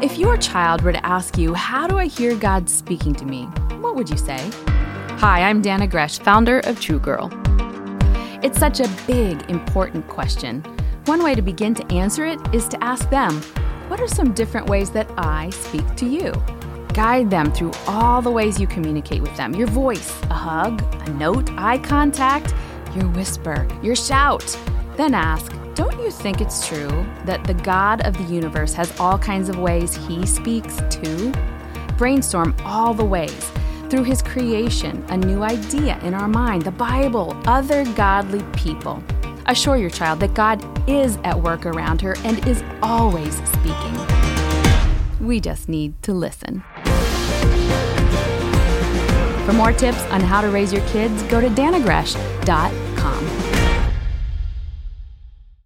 If your child were to ask you, How do I hear God speaking to me? what would you say? Hi, I'm Dannah Gresh, founder of True Girl. It's such a big, important question. One way to begin to answer it is to ask them, What are some different ways that I speak to you? Guide them through all the ways you communicate with them your voice, a hug, a note, eye contact, your whisper, your shout. Then ask, don't you think it's true that the God of the universe has all kinds of ways he speaks too? Brainstorm all the ways through his creation, a new idea in our mind, the Bible, other godly people. Assure your child that God is at work around her and is always speaking. We just need to listen. For more tips on how to raise your kids, go to dannahgresh.com.